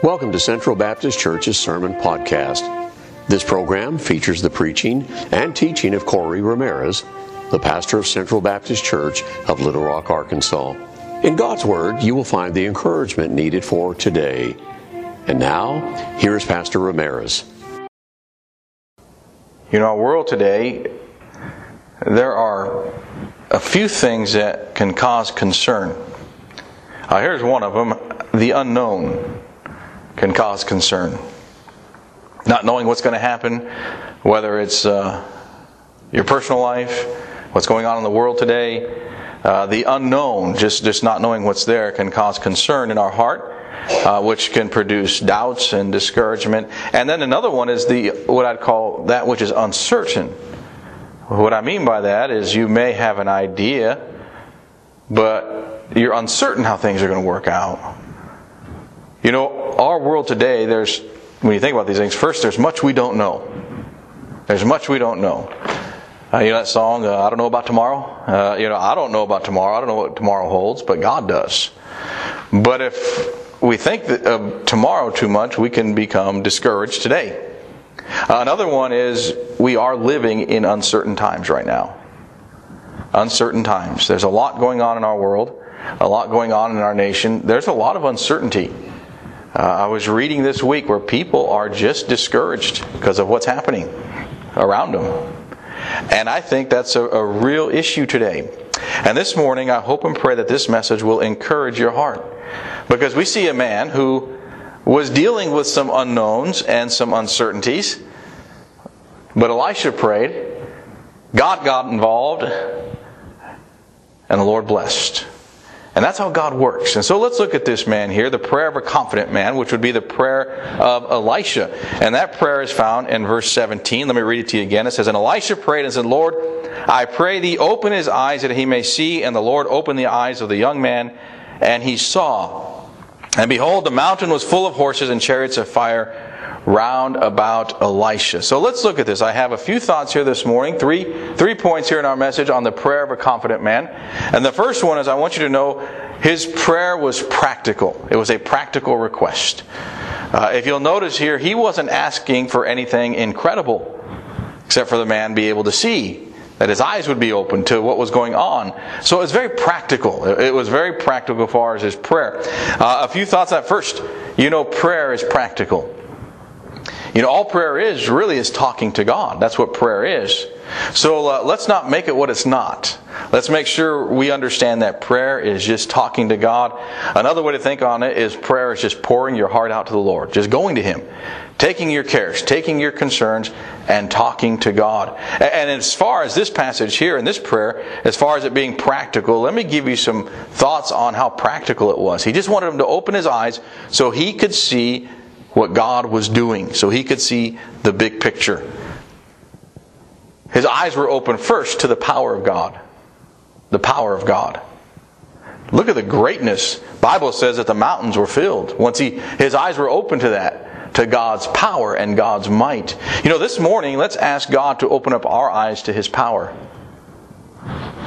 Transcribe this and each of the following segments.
Welcome to Central Baptist Church's Sermon Podcast. This program features the preaching and teaching of Corey Ramirez, the pastor of Central Baptist Church of Little Rock, Arkansas. In God's Word, you will find the encouragement needed for today. And now, here is Pastor Ramirez. You know, our world today, there are a few things that can cause concern. Uh, here's one of them the unknown can cause concern. Not knowing what's going to happen, whether it's uh, your personal life, what's going on in the world today, uh, the unknown, just, just not knowing what's there, can cause concern in our heart. Uh, which can produce doubts and discouragement. And then another one is the what I'd call that which is uncertain. What I mean by that is you may have an idea, but you're uncertain how things are going to work out. You know, our world today, there's, when you think about these things, first, there's much we don't know. There's much we don't know. Uh, you know that song, uh, I don't know about tomorrow? Uh, you know, I don't know about tomorrow. I don't know what tomorrow holds, but God does. But if we think of tomorrow too much, we can become discouraged today. Uh, another one is we are living in uncertain times right now. Uncertain times. There's a lot going on in our world, a lot going on in our nation. There's a lot of uncertainty. Uh, I was reading this week where people are just discouraged because of what's happening around them. And I think that's a, a real issue today. And this morning, I hope and pray that this message will encourage your heart. Because we see a man who was dealing with some unknowns and some uncertainties. But Elisha prayed, God got involved, and the Lord blessed. And that's how God works. And so let's look at this man here, the prayer of a confident man, which would be the prayer of Elisha. And that prayer is found in verse 17. Let me read it to you again. It says, And Elisha prayed and said, Lord, I pray thee, open his eyes that he may see. And the Lord opened the eyes of the young man, and he saw. And behold, the mountain was full of horses and chariots of fire round about Elisha. So let's look at this. I have a few thoughts here this morning, three, three points here in our message on the prayer of a confident man. And the first one is I want you to know his prayer was practical. It was a practical request. Uh, if you'll notice here, he wasn't asking for anything incredible, except for the man be able to see that his eyes would be open to what was going on. So it was very practical. It was very practical as far as his prayer. Uh, a few thoughts at first. You know, prayer is practical. You know, all prayer is really is talking to God. That's what prayer is. So uh, let's not make it what it's not. Let's make sure we understand that prayer is just talking to God. Another way to think on it is prayer is just pouring your heart out to the Lord, just going to Him, taking your cares, taking your concerns, and talking to God. And as far as this passage here in this prayer, as far as it being practical, let me give you some thoughts on how practical it was. He just wanted him to open his eyes so he could see what God was doing, so he could see the big picture. His eyes were open first to the power of God. The power of God. Look at the greatness. Bible says that the mountains were filled. Once he his eyes were open to that, to God's power and God's might. You know, this morning, let's ask God to open up our eyes to his power.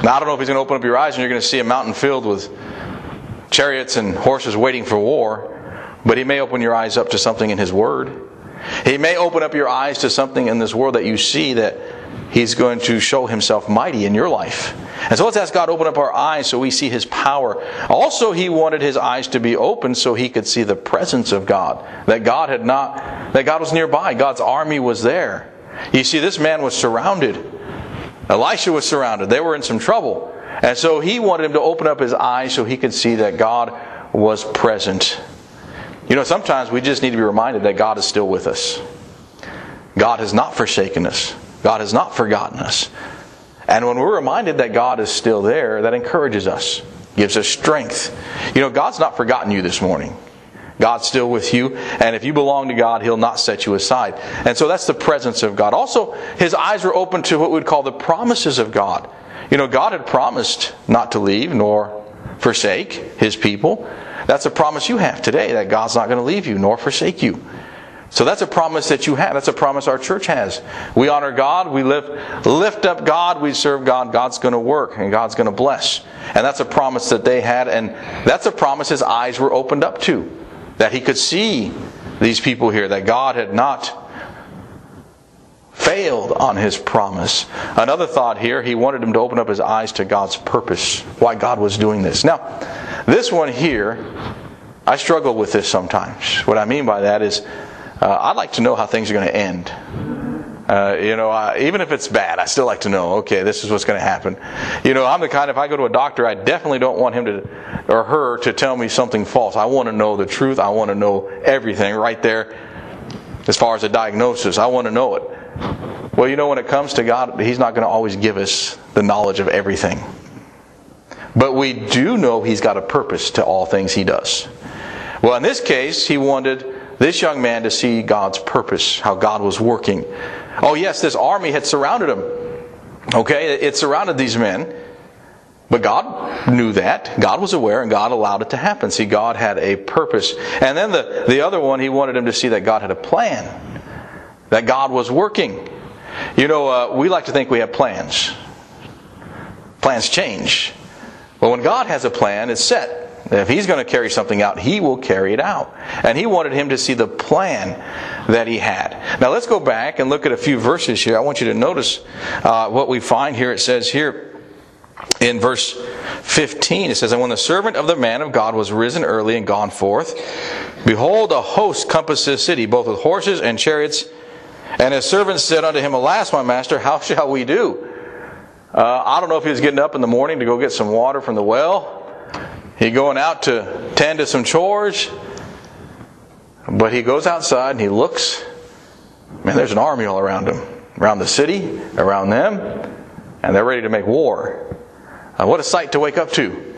Now, I don't know if he's going to open up your eyes and you're going to see a mountain filled with chariots and horses waiting for war. But He may open your eyes up to something in His Word. He may open up your eyes to something in this world that you see that He's going to show Himself mighty in your life. And so let's ask God open up our eyes so we see His power. Also, He wanted His eyes to be open so He could see the presence of God. That God had not, that God was nearby. God's army was there. You see, this man was surrounded. Elisha was surrounded. They were in some trouble. And so He wanted him to open up his eyes so he could see that God was present. You know, sometimes we just need to be reminded that God is still with us. God has not forsaken us. God has not forgotten us. And when we're reminded that God is still there, that encourages us, gives us strength. You know, God's not forgotten you this morning. God's still with you, and if you belong to God, He'll not set you aside. And so that's the presence of God. Also, His eyes were open to what we'd call the promises of God. You know, God had promised not to leave nor forsake His people. That's a promise you have today that God's not going to leave you nor forsake you. So that's a promise that you have. That's a promise our church has. We honor God, we lift, lift up God, we serve God. God's going to work and God's going to bless. And that's a promise that they had, and that's a promise his eyes were opened up to. that he could see these people here, that God had not failed on his promise. Another thought here, he wanted him to open up his eyes to God's purpose, why God was doing this. Now, this one here, I struggle with this sometimes. What I mean by that is, uh, I'd like to know how things are going to end. Uh, you know, uh, even if it's bad, I still like to know. Okay, this is what's going to happen. You know, I'm the kind. If I go to a doctor, I definitely don't want him to or her to tell me something false. I want to know the truth. I want to know everything right there. As far as a diagnosis, I want to know it. Well, you know, when it comes to God, He's not going to always give us the knowledge of everything. But we do know He's got a purpose to all things He does. Well, in this case, He wanted this young man to see God's purpose, how God was working. Oh, yes, this army had surrounded him. Okay, it surrounded these men. But God knew that. God was aware and God allowed it to happen. See, God had a purpose. And then the, the other one, he wanted him to see that God had a plan, that God was working. You know, uh, we like to think we have plans. Plans change. But when God has a plan, it's set. If He's going to carry something out, He will carry it out. And He wanted him to see the plan that He had. Now let's go back and look at a few verses here. I want you to notice uh, what we find here. It says here in verse 15, it says, And when the servant of the man of God was risen early and gone forth, behold, a host compassed the city, both with horses and chariots. And his servants said unto him, Alas, my master, how shall we do? Uh, I don't know if he was getting up in the morning to go get some water from the well. He going out to tend to some chores. But he goes outside and he looks. Man, there's an army all around him, around the city, around them, and they're ready to make war. Uh, what a sight to wake up to.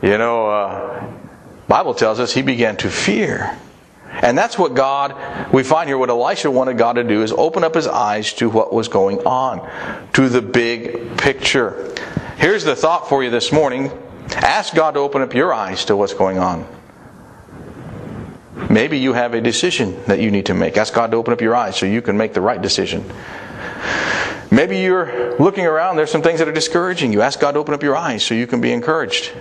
You know, uh, Bible tells us he began to fear. And that's what God, we find here, what Elisha wanted God to do is open up his eyes to what was going on, to the big picture. Here's the thought for you this morning ask God to open up your eyes to what's going on. Maybe you have a decision that you need to make. Ask God to open up your eyes so you can make the right decision. Maybe you're looking around, there's some things that are discouraging you. Ask God to open up your eyes so you can be encouraged.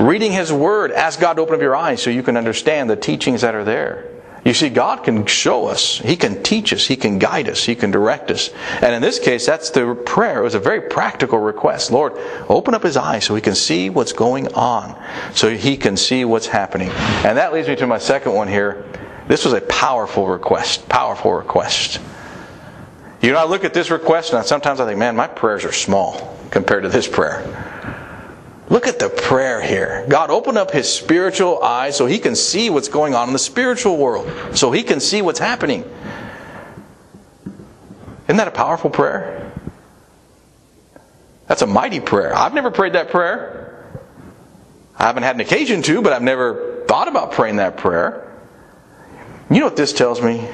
Reading His Word, ask God to open up your eyes so you can understand the teachings that are there. You see, God can show us, He can teach us, He can guide us, He can direct us. And in this case, that's the prayer. It was a very practical request. Lord, open up His eyes so He can see what's going on, so He can see what's happening. And that leads me to my second one here. This was a powerful request. Powerful request. You know, I look at this request and sometimes I think, man, my prayers are small compared to this prayer. Look at the prayer here. God opened up his spiritual eyes so he can see what's going on in the spiritual world, so he can see what's happening. Isn't that a powerful prayer? That's a mighty prayer. I've never prayed that prayer. I haven't had an occasion to, but I've never thought about praying that prayer. You know what this tells me?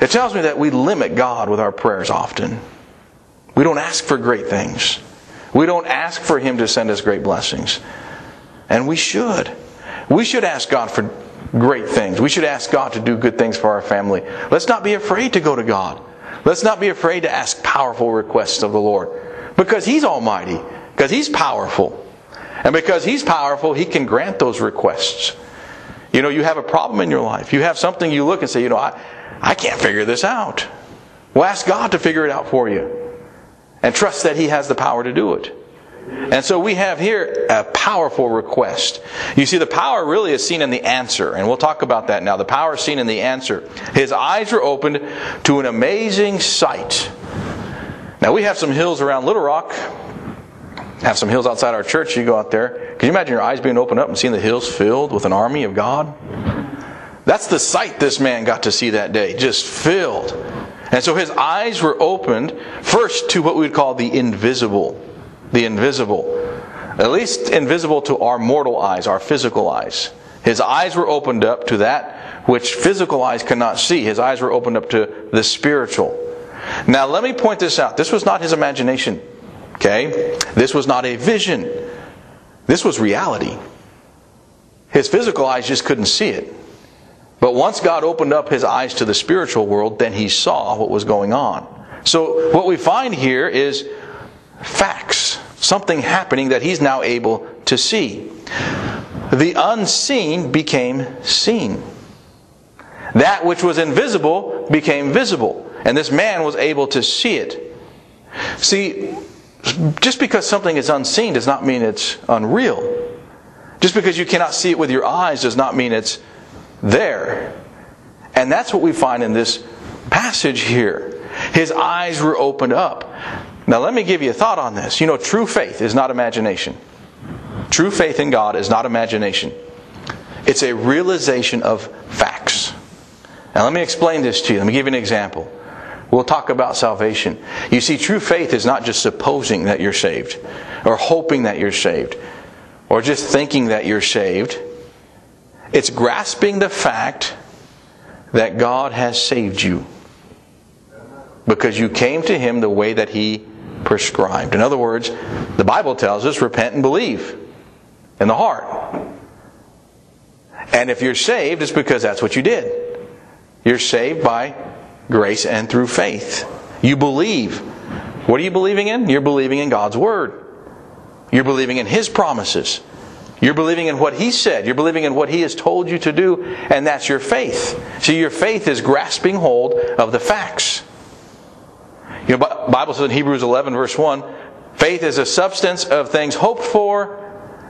It tells me that we limit God with our prayers often. We don't ask for great things. We don't ask for Him to send us great blessings. And we should. We should ask God for great things. We should ask God to do good things for our family. Let's not be afraid to go to God. Let's not be afraid to ask powerful requests of the Lord. Because He's Almighty. Because He's powerful. And because He's powerful, He can grant those requests. You know, you have a problem in your life. You have something you look and say, you know, I, I can't figure this out. Well, ask God to figure it out for you and trust that He has the power to do it. And so we have here a powerful request. You see, the power really is seen in the answer, and we'll talk about that now. The power is seen in the answer. His eyes were opened to an amazing sight. Now, we have some hills around Little Rock, have some hills outside our church. You go out there. Can you imagine your eyes being opened up and seeing the hills filled with an army of God? That's the sight this man got to see that day, just filled. And so his eyes were opened first to what we would call the invisible. The invisible. At least invisible to our mortal eyes, our physical eyes. His eyes were opened up to that which physical eyes cannot see. His eyes were opened up to the spiritual. Now, let me point this out. This was not his imagination. Okay? This was not a vision. This was reality. His physical eyes just couldn't see it. But once God opened up his eyes to the spiritual world, then he saw what was going on. So what we find here is facts, something happening that he's now able to see. the unseen became seen. That which was invisible became visible. And this man was able to see it. See, just because something is unseen does not mean it's unreal. Just because you cannot see it with your eyes does not mean it's there. And that's what we find in this passage here. His eyes were opened up. Now, let me give you a thought on this. You know, true faith is not imagination. True faith in God is not imagination, it's a realization of facts. Now, let me explain this to you. Let me give you an example. We'll talk about salvation. You see, true faith is not just supposing that you're saved, or hoping that you're saved, or just thinking that you're saved. It's grasping the fact that God has saved you because you came to Him the way that He prescribed. In other words, the Bible tells us repent and believe in the heart. And if you're saved, it's because that's what you did. You're saved by grace and through faith. You believe. What are you believing in? You're believing in God's Word. You're believing in His promises. You're believing in what He said. You're believing in what He has told you to do, and that's your faith. See, your faith is grasping hold of the facts. You know, Bible says in Hebrews 11, verse 1, faith is a substance of things hoped for,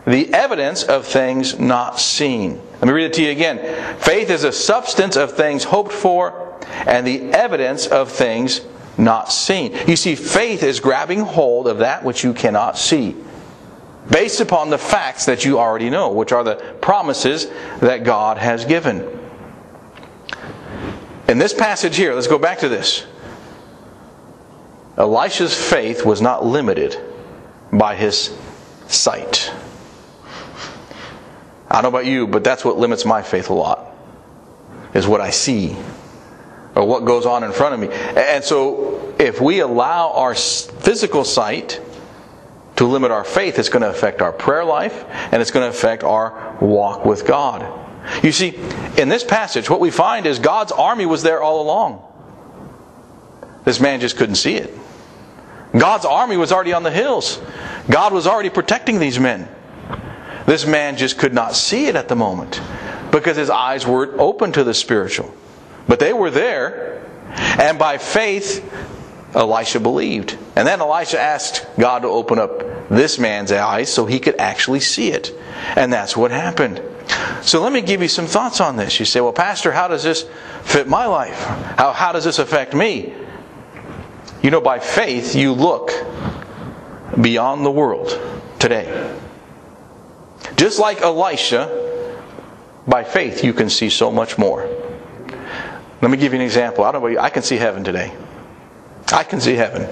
the evidence of things not seen. Let me read it to you again. Faith is a substance of things hoped for, and the evidence of things not seen. You see, faith is grabbing hold of that which you cannot see based upon the facts that you already know, which are the promises that God has given. In this passage here, let's go back to this. Elisha's faith was not limited by his sight. I don't know about you, but that's what limits my faith a lot, is what I see or what goes on in front of me. And so, if we allow our physical sight to limit our faith, it's going to affect our prayer life and it's going to affect our walk with God. You see, in this passage, what we find is God's army was there all along. This man just couldn't see it. God's army was already on the hills. God was already protecting these men. This man just could not see it at the moment because his eyes weren't open to the spiritual. But they were there, and by faith, Elisha believed. And then Elisha asked God to open up this man's eyes so he could actually see it. And that's what happened. So let me give you some thoughts on this. You say, well, Pastor, how does this fit my life? How, how does this affect me? You know, by faith, you look beyond the world today. Just like Elisha, by faith, you can see so much more. Let me give you an example. I don't know, I can see heaven today. I can see heaven.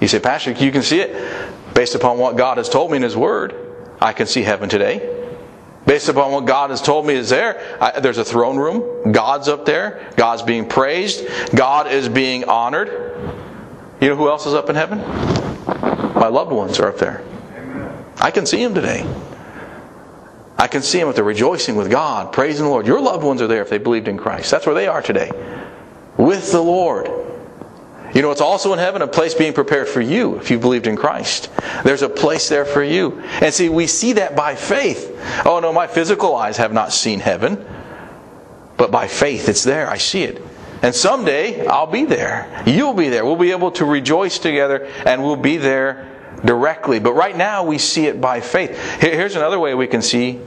You say, Pastor, you can see it based upon what God has told me in His Word. I can see heaven today. Based upon what God has told me is there, I, there's a throne room. God's up there. God's being praised. God is being honored. You know who else is up in heaven? My loved ones are up there. I can see them today. I can see them if they're rejoicing with God, praising the Lord. Your loved ones are there if they believed in Christ. That's where they are today. With the Lord. You know, it's also in heaven a place being prepared for you if you believed in Christ. There's a place there for you. And see, we see that by faith. Oh no, my physical eyes have not seen heaven. But by faith, it's there. I see it. And someday, I'll be there. You'll be there. We'll be able to rejoice together and we'll be there directly. But right now, we see it by faith. Here's another way we can see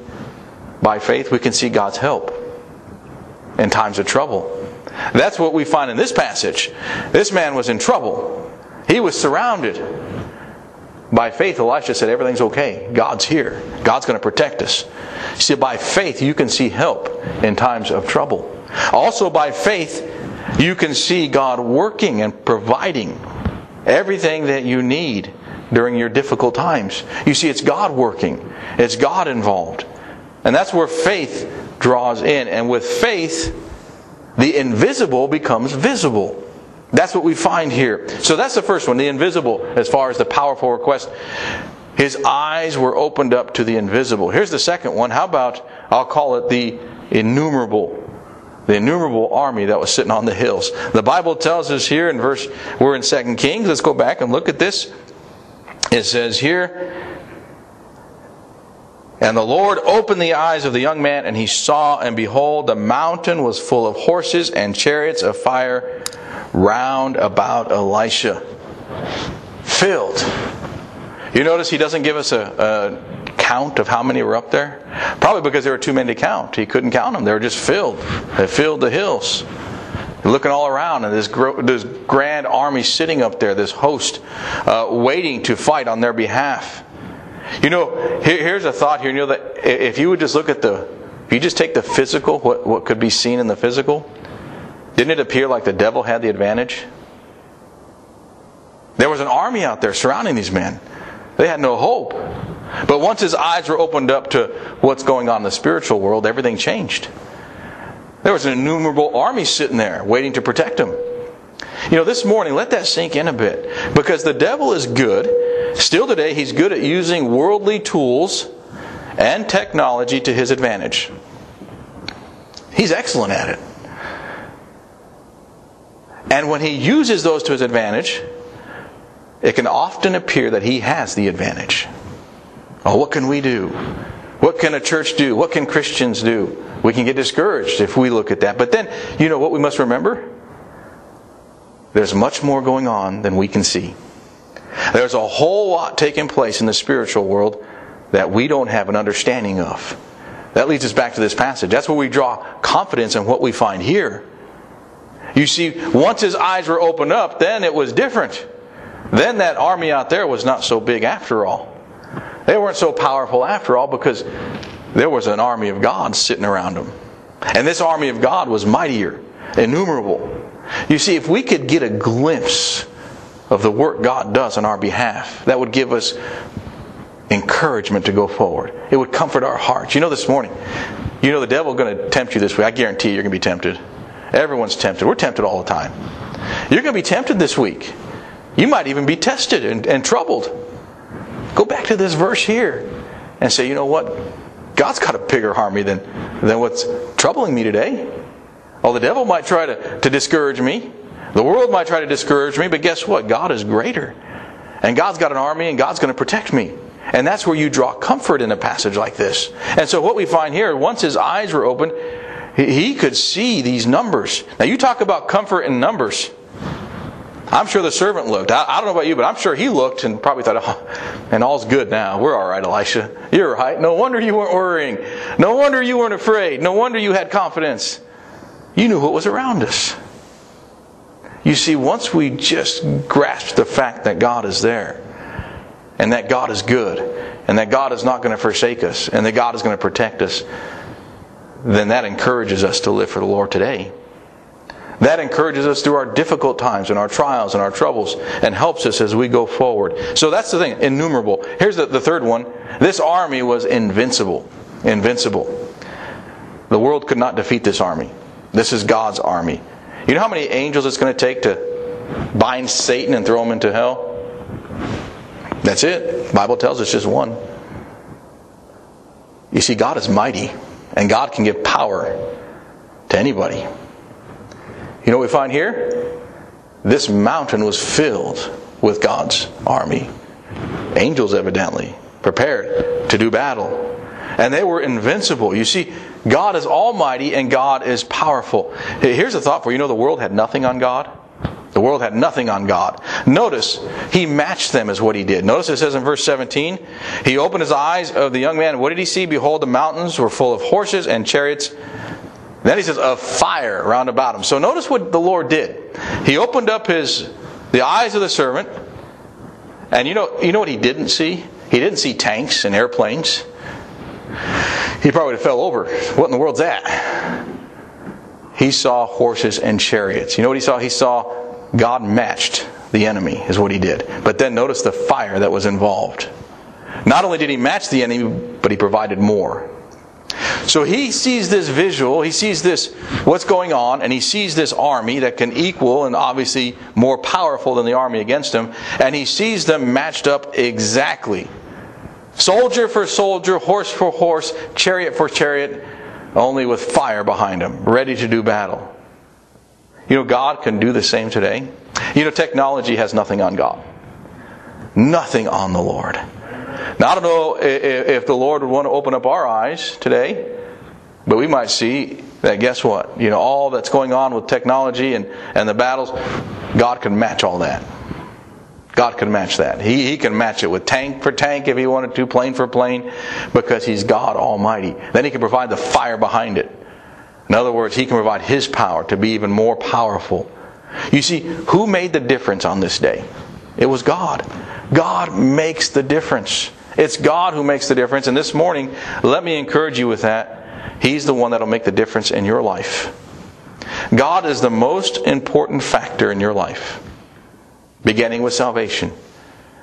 by faith we can see God's help in times of trouble. That's what we find in this passage. This man was in trouble. He was surrounded. By faith, Elisha said, Everything's okay. God's here. God's going to protect us. See, by faith, you can see help in times of trouble. Also, by faith, you can see God working and providing everything that you need during your difficult times. You see, it's God working, it's God involved. And that's where faith draws in. And with faith, the invisible becomes visible. That's what we find here. So that's the first one, the invisible, as far as the powerful request. His eyes were opened up to the invisible. Here's the second one. How about, I'll call it the innumerable. The innumerable army that was sitting on the hills. The Bible tells us here in verse, we're in 2 Kings. Let's go back and look at this. It says here, And the Lord opened the eyes of the young man, and he saw, and behold, the mountain was full of horses and chariots of fire round about Elisha. Filled. You notice he doesn't give us a, a count of how many were up there? Probably because there were too many to count. He couldn't count them. They were just filled. They filled the hills. Looking all around, and this, this grand army sitting up there, this host, uh, waiting to fight on their behalf. You know, here, here's a thought here. You know that if you would just look at the, if you just take the physical, what, what could be seen in the physical, didn't it appear like the devil had the advantage? There was an army out there surrounding these men. They had no hope. But once his eyes were opened up to what's going on in the spiritual world, everything changed. There was an innumerable army sitting there waiting to protect him. You know, this morning, let that sink in a bit. Because the devil is good. Still today, he's good at using worldly tools and technology to his advantage. He's excellent at it. And when he uses those to his advantage, it can often appear that he has the advantage. Oh, what can we do? What can a church do? What can Christians do? We can get discouraged if we look at that. But then, you know what we must remember? There's much more going on than we can see. There's a whole lot taking place in the spiritual world that we don't have an understanding of. That leads us back to this passage. That's where we draw confidence in what we find here. You see, once his eyes were opened up, then it was different. Then that army out there was not so big after all. They weren't so powerful after all because there was an army of God sitting around them. And this army of God was mightier, innumerable. You see, if we could get a glimpse of the work God does on our behalf, that would give us encouragement to go forward. It would comfort our hearts. You know, this morning, you know the devil's going to tempt you this way. I guarantee you, you're going to be tempted. Everyone's tempted. We're tempted all the time. You're going to be tempted this week. You might even be tested and, and troubled. Go back to this verse here and say, you know what? God's got a bigger army than, than what's troubling me today. Oh, the devil might try to, to discourage me. The world might try to discourage me, but guess what? God is greater. And God's got an army and God's going to protect me. And that's where you draw comfort in a passage like this. And so what we find here, once his eyes were open, he could see these numbers. Now you talk about comfort in numbers. I'm sure the servant looked. I, I, don't know about you, but I'm sure he looked and probably thought, oh, and all's good now. We're all right, Elisha. You're right. No wonder you weren't worrying. No wonder you weren't afraid. No wonder you had confidence. You knew what was around us. You see, once we just grasp the fact that God is there, and that God is good, and that God is not going to forsake us, and that God is going to protect us, then that encourages us to live for the Lord today. That encourages us through our difficult times and our trials and our troubles and helps us as we go forward. So that's the thing, innumerable. Here's the, the third one. This army was invincible. Invincible. The world could not defeat this army. This is God's army. You know how many angels it's going to take to bind Satan and throw him into hell? That's it. The Bible tells us just one. You see, God is mighty, and God can give power to anybody. You know what we find here? This mountain was filled with God's army. Angels, evidently, prepared to do battle. And they were invincible. You see, God is almighty and God is powerful. Here's a thought for you. Know, the world had nothing on God. The world had nothing on God. Notice, he matched them as what he did. Notice it says in verse 17, he opened his eyes of the young man. What did he see? Behold, the mountains were full of horses and chariots then he says, of fire round about him. So notice what the Lord did. He opened up his the eyes of the servant, and you know, you know what he didn't see? He didn't see tanks and airplanes. He probably fell over. What in the world's that? He saw horses and chariots. You know what he saw? He saw God matched the enemy, is what he did. But then notice the fire that was involved. Not only did he match the enemy, but he provided more. So he sees this visual, he sees this, what's going on, and he sees this army that can equal and obviously more powerful than the army against him, and he sees them matched up exactly. Soldier for soldier, horse for horse, chariot for chariot, only with fire behind them, ready to do battle. You know, God can do the same today. You know, technology has nothing on God, nothing on the Lord. Now, I don't know if the Lord would want to open up our eyes today, but we might see that guess what? You know, all that's going on with technology and, and the battles, God can match all that. God can match that. He, he can match it with tank for tank if he wanted to, plane for plane, because he's God Almighty. Then he can provide the fire behind it. In other words, he can provide his power to be even more powerful. You see, who made the difference on this day? It was God. God makes the difference. It's God who makes the difference. And this morning, let me encourage you with that. He's the one that'll make the difference in your life. God is the most important factor in your life beginning with salvation.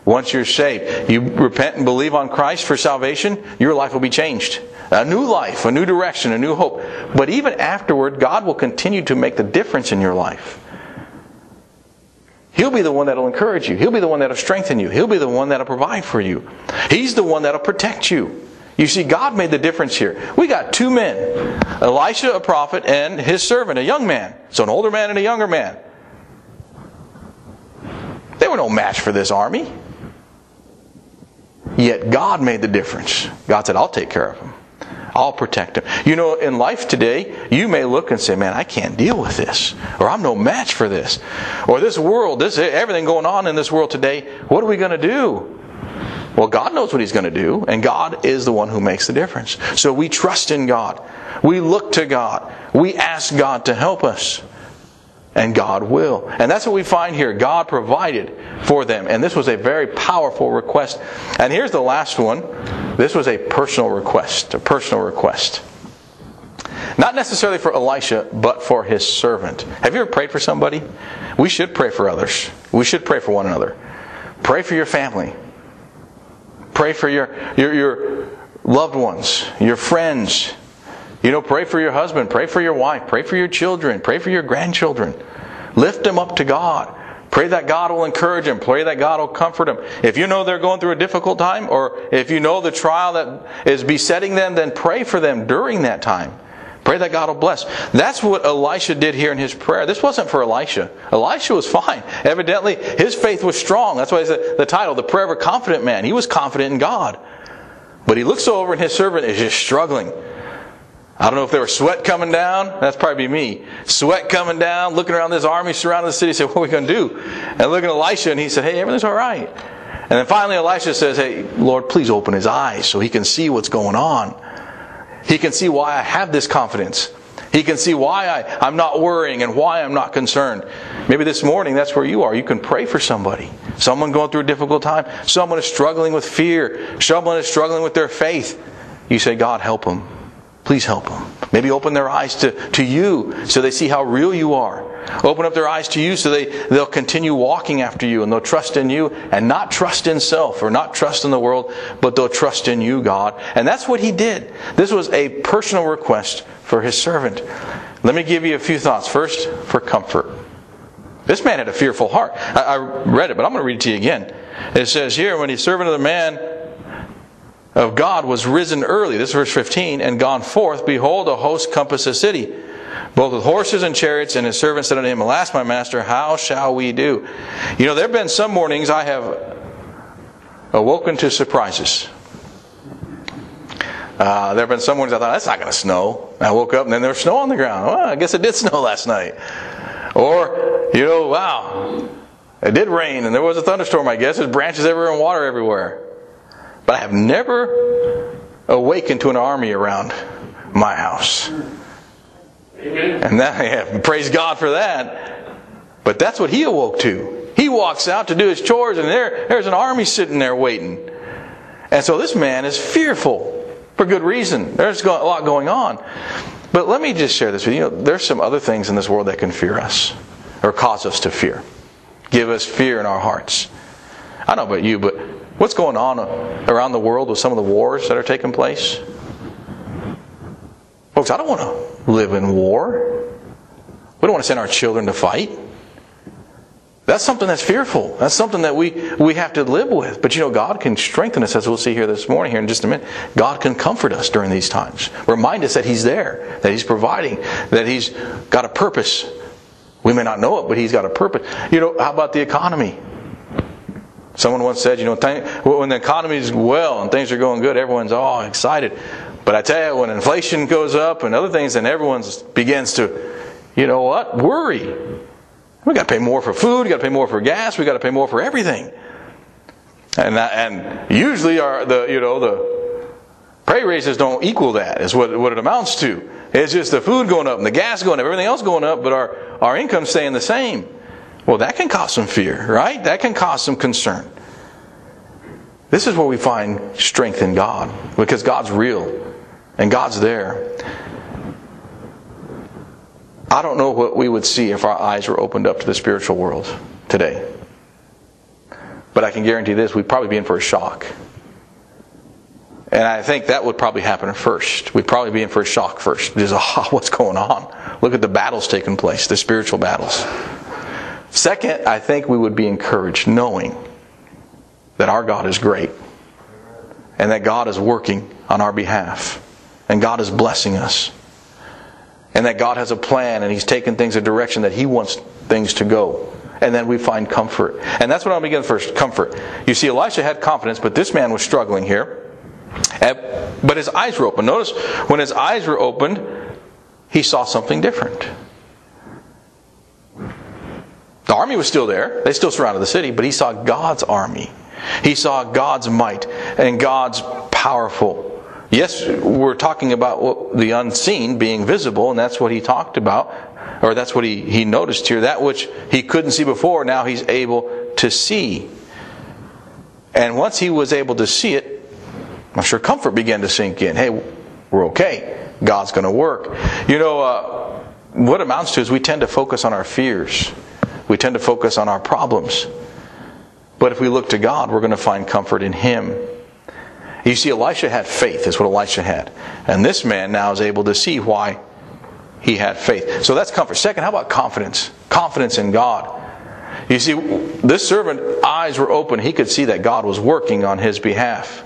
Once you're saved, you repent and believe on Christ for salvation, your life will be changed. A new life, a new direction, a new hope. But even afterward, God will continue to make the difference in your life. He'll be the one that'll encourage you. He'll be the one that'll strengthen you. He'll be the one that'll provide for you. He's the one that'll protect you. You see, God made the difference here. We got two men Elisha, a prophet, and his servant, a young man. So, an older man and a younger man. They were no match for this army. Yet God made the difference. God said, I'll take care of them. I'll protect them. You know, in life today, you may look and say, man, I can't deal with this. Or I'm no match for this. Or this world, this everything going on in this world today, what are we going to do? Well, God knows what He's going to do, and God is the one who makes the difference. So we trust in God. We look to God. We ask God to help us and God will. And that's what we find here. God provided for them. And this was a very powerful request. And here's the last one. This was a personal request, a personal request. Not necessarily for Elisha, but for his servant. Have you ever prayed for somebody? We should pray for others. We should pray for one another. Pray for your family. Pray for your, your, your loved ones, your friends, you know, pray for your husband, pray for your wife, pray for your children, pray for your grandchildren. Lift them up to God. Pray that God will encourage them. Pray that God will comfort them. If you know they're going through a difficult time, or if you know the trial that is besetting them, then pray for them during that time. Pray that God will bless. That's what Elisha did here in his prayer. This wasn't for Elisha. Elisha was fine. Evidently, his faith was strong. That's why it's the title, The Prayer of a Confident Man. He was confident in God. But he looks over and his servant is just struggling. I don't know if there was sweat coming down. That's probably me. Sweat coming down, looking around this army surrounding the city, said, What are we going to do? And looking at Elisha, and he said, Hey, everything's all right. And then finally, Elisha says, Hey, Lord, please open his eyes so he can see what's going on. He can see why I have this confidence. He can see why I, I'm not worrying and why I'm not concerned. Maybe this morning that's where you are. You can pray for somebody. Someone going through a difficult time. Someone is struggling with fear. Someone is struggling with their faith. You say, God, help them. Please help them. Maybe open their eyes to, to you so they see how real you are. Open up their eyes to you so they, they'll continue walking after you and they'll trust in you and not trust in self or not trust in the world, but they'll trust in you, God. And that's what he did. This was a personal request for his servant. Let me give you a few thoughts. First, for comfort. This man had a fearful heart. I, I read it, but I'm going to read it to you again. It says here, when he's servant of the man of God was risen early, this is verse 15, and gone forth, behold, a host compassed the city, both with horses and chariots, and his servants said unto him, Alas, my master, how shall we do? You know, there have been some mornings I have awoken to surprises. Uh, there have been some mornings I thought, that's not going to snow. I woke up and then there was snow on the ground. Well, I guess it did snow last night. Or, you know, wow, it did rain and there was a thunderstorm, I guess. There's branches everywhere and water everywhere. But I have never awakened to an army around my house. Amen. And that, yeah, praise God for that. But that's what he awoke to. He walks out to do his chores, and there, there's an army sitting there waiting. And so this man is fearful for good reason. There's a lot going on. But let me just share this with you. you know, there's some other things in this world that can fear us or cause us to fear, give us fear in our hearts. I don't know about you, but What's going on around the world with some of the wars that are taking place? Folks, I don't want to live in war. We don't want to send our children to fight. That's something that's fearful. That's something that we, we have to live with. But you know, God can strengthen us, as we'll see here this morning, here in just a minute. God can comfort us during these times. Remind us that He's there, that He's providing, that He's got a purpose. We may not know it, but He's got a purpose. You know, how about the economy? Someone once said, you know, when the economy is well and things are going good, everyone's all excited. But I tell you, when inflation goes up and other things, then everyone begins to, you know what, worry. We got to pay more for food. We got to pay more for gas. We got to pay more for everything. And that, and usually our the you know the pay raises don't equal that. Is what what it amounts to. It's just the food going up and the gas going up, everything else going up, but our our income staying the same. Well, that can cause some fear, right? That can cause some concern. This is where we find strength in God because God's real and God's there. I don't know what we would see if our eyes were opened up to the spiritual world today. But I can guarantee this we'd probably be in for a shock. And I think that would probably happen first. We'd probably be in for a shock first. Just, oh, what's going on? Look at the battles taking place, the spiritual battles. Second, I think we would be encouraged knowing that our God is great and that God is working on our behalf and God is blessing us and that God has a plan and He's taken things a direction that He wants things to go. And then we find comfort. And that's what I'll begin first comfort. You see, Elisha had confidence, but this man was struggling here. But his eyes were open. Notice when his eyes were opened, he saw something different. The army was still there, they still surrounded the city, but he saw God's army. He saw God's might and God's powerful Yes, we're talking about the unseen being visible, and that's what he talked about, or that's what he, he noticed here. That which he couldn't see before, now he's able to see. And once he was able to see it, I'm sure comfort began to sink in. Hey, we're okay. God's going to work. You know, uh, what amounts to is we tend to focus on our fears, we tend to focus on our problems. But if we look to God, we're going to find comfort in Him. You see, Elisha had faith, is what Elisha had. And this man now is able to see why he had faith. So that's comfort. Second, how about confidence? Confidence in God. You see, this servant eyes were open. He could see that God was working on his behalf.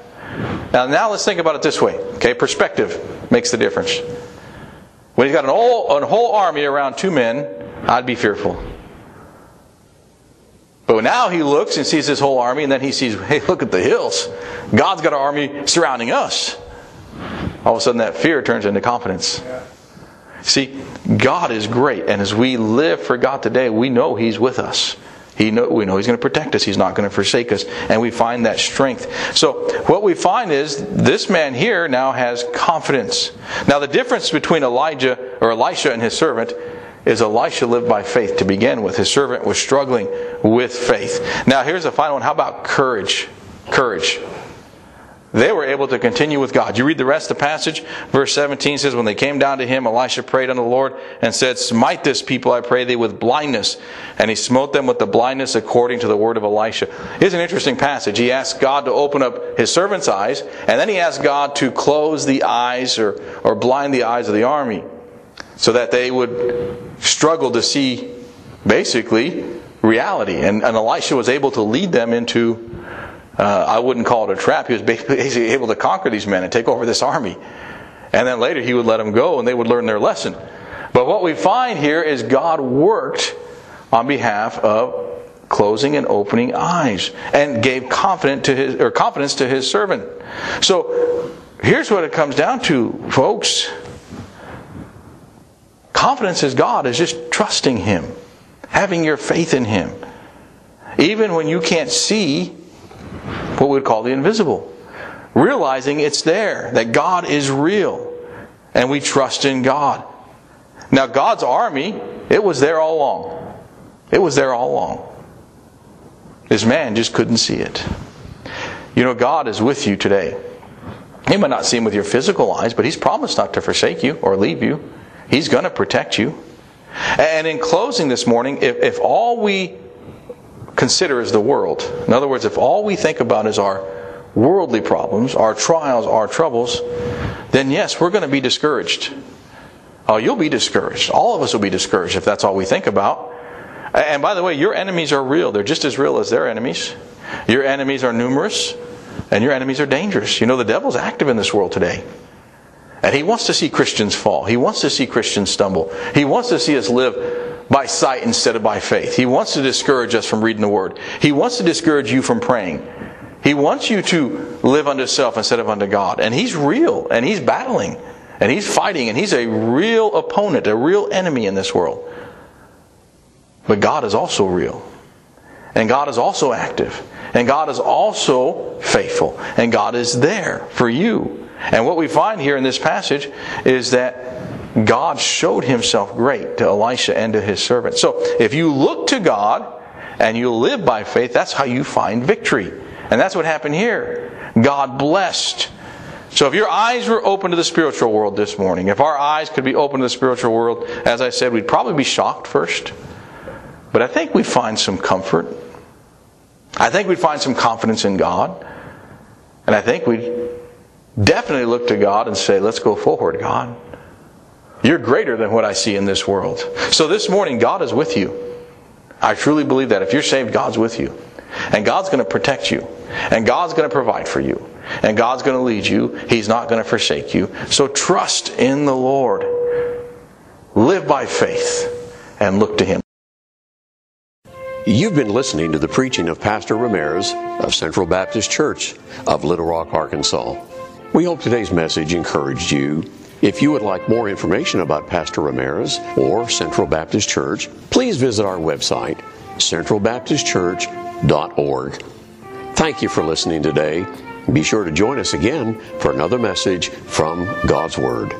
Now, now let's think about it this way. Okay, perspective makes the difference. When he's got an whole, an whole army around two men, I'd be fearful. But now he looks and sees his whole army, and then he sees, hey, look at the hills. God's got an army surrounding us. All of a sudden, that fear turns into confidence. See, God is great, and as we live for God today, we know He's with us. He know, we know He's going to protect us. He's not going to forsake us. And we find that strength. So, what we find is this man here now has confidence. Now, the difference between Elijah or Elisha and his servant is Elisha lived by faith to begin with. His servant was struggling with faith. Now, here's the final one. How about courage? Courage. They were able to continue with God. You read the rest of the passage. Verse 17 says, When they came down to him, Elisha prayed unto the Lord and said, Smite this people, I pray thee, with blindness. And he smote them with the blindness according to the word of Elisha. Here's an interesting passage. He asked God to open up his servant's eyes, and then he asked God to close the eyes or, or blind the eyes of the army so that they would struggle to see basically reality. And, and Elisha was able to lead them into, uh, I wouldn't call it a trap, he was basically able to conquer these men and take over this army. And then later he would let them go and they would learn their lesson. But what we find here is God worked on behalf of closing and opening eyes and gave confidence to his or confidence to his servant. So here's what it comes down to, folks. Confidence is God is just trusting Him, having your faith in Him. Even when you can't see what we would call the invisible. Realizing it's there, that God is real, and we trust in God. Now, God's army, it was there all along. It was there all along. This man just couldn't see it. You know, God is with you today. You might not see him with your physical eyes, but he's promised not to forsake you or leave you. He's going to protect you. And in closing this morning, if, if all we consider is the world, in other words, if all we think about is our worldly problems, our trials, our troubles, then yes, we're going to be discouraged. Oh, you'll be discouraged. All of us will be discouraged if that's all we think about. And by the way, your enemies are real. They're just as real as their enemies. Your enemies are numerous, and your enemies are dangerous. You know, the devil's active in this world today. And he wants to see Christians fall. He wants to see Christians stumble. He wants to see us live by sight instead of by faith. He wants to discourage us from reading the Word. He wants to discourage you from praying. He wants you to live unto self instead of unto God. And He's real, and He's battling, and He's fighting, and He's a real opponent, a real enemy in this world. But God is also real. And God is also active. And God is also faithful. And God is there for you. And what we find here in this passage is that God showed himself great to Elisha and to his servant. So if you look to God and you live by faith, that's how you find victory. And that's what happened here. God blessed. So if your eyes were open to the spiritual world this morning, if our eyes could be open to the spiritual world, as I said, we'd probably be shocked first. But I think we find some comfort. I think we'd find some confidence in God. And I think we'd definitely look to God and say, let's go forward, God. You're greater than what I see in this world. So this morning, God is with you. I truly believe that. If you're saved, God's with you. And God's going to protect you. And God's going to provide for you. And God's going to lead you. He's not going to forsake you. So trust in the Lord. Live by faith and look to Him. You've been listening to the preaching of Pastor Ramirez of Central Baptist Church of Little Rock, Arkansas. We hope today's message encouraged you if you would like more information about Pastor Ramirez or Central Baptist Church, please visit our website, centralbaptistchurch.org. Thank you for listening today. Be sure to join us again for another message from God's Word.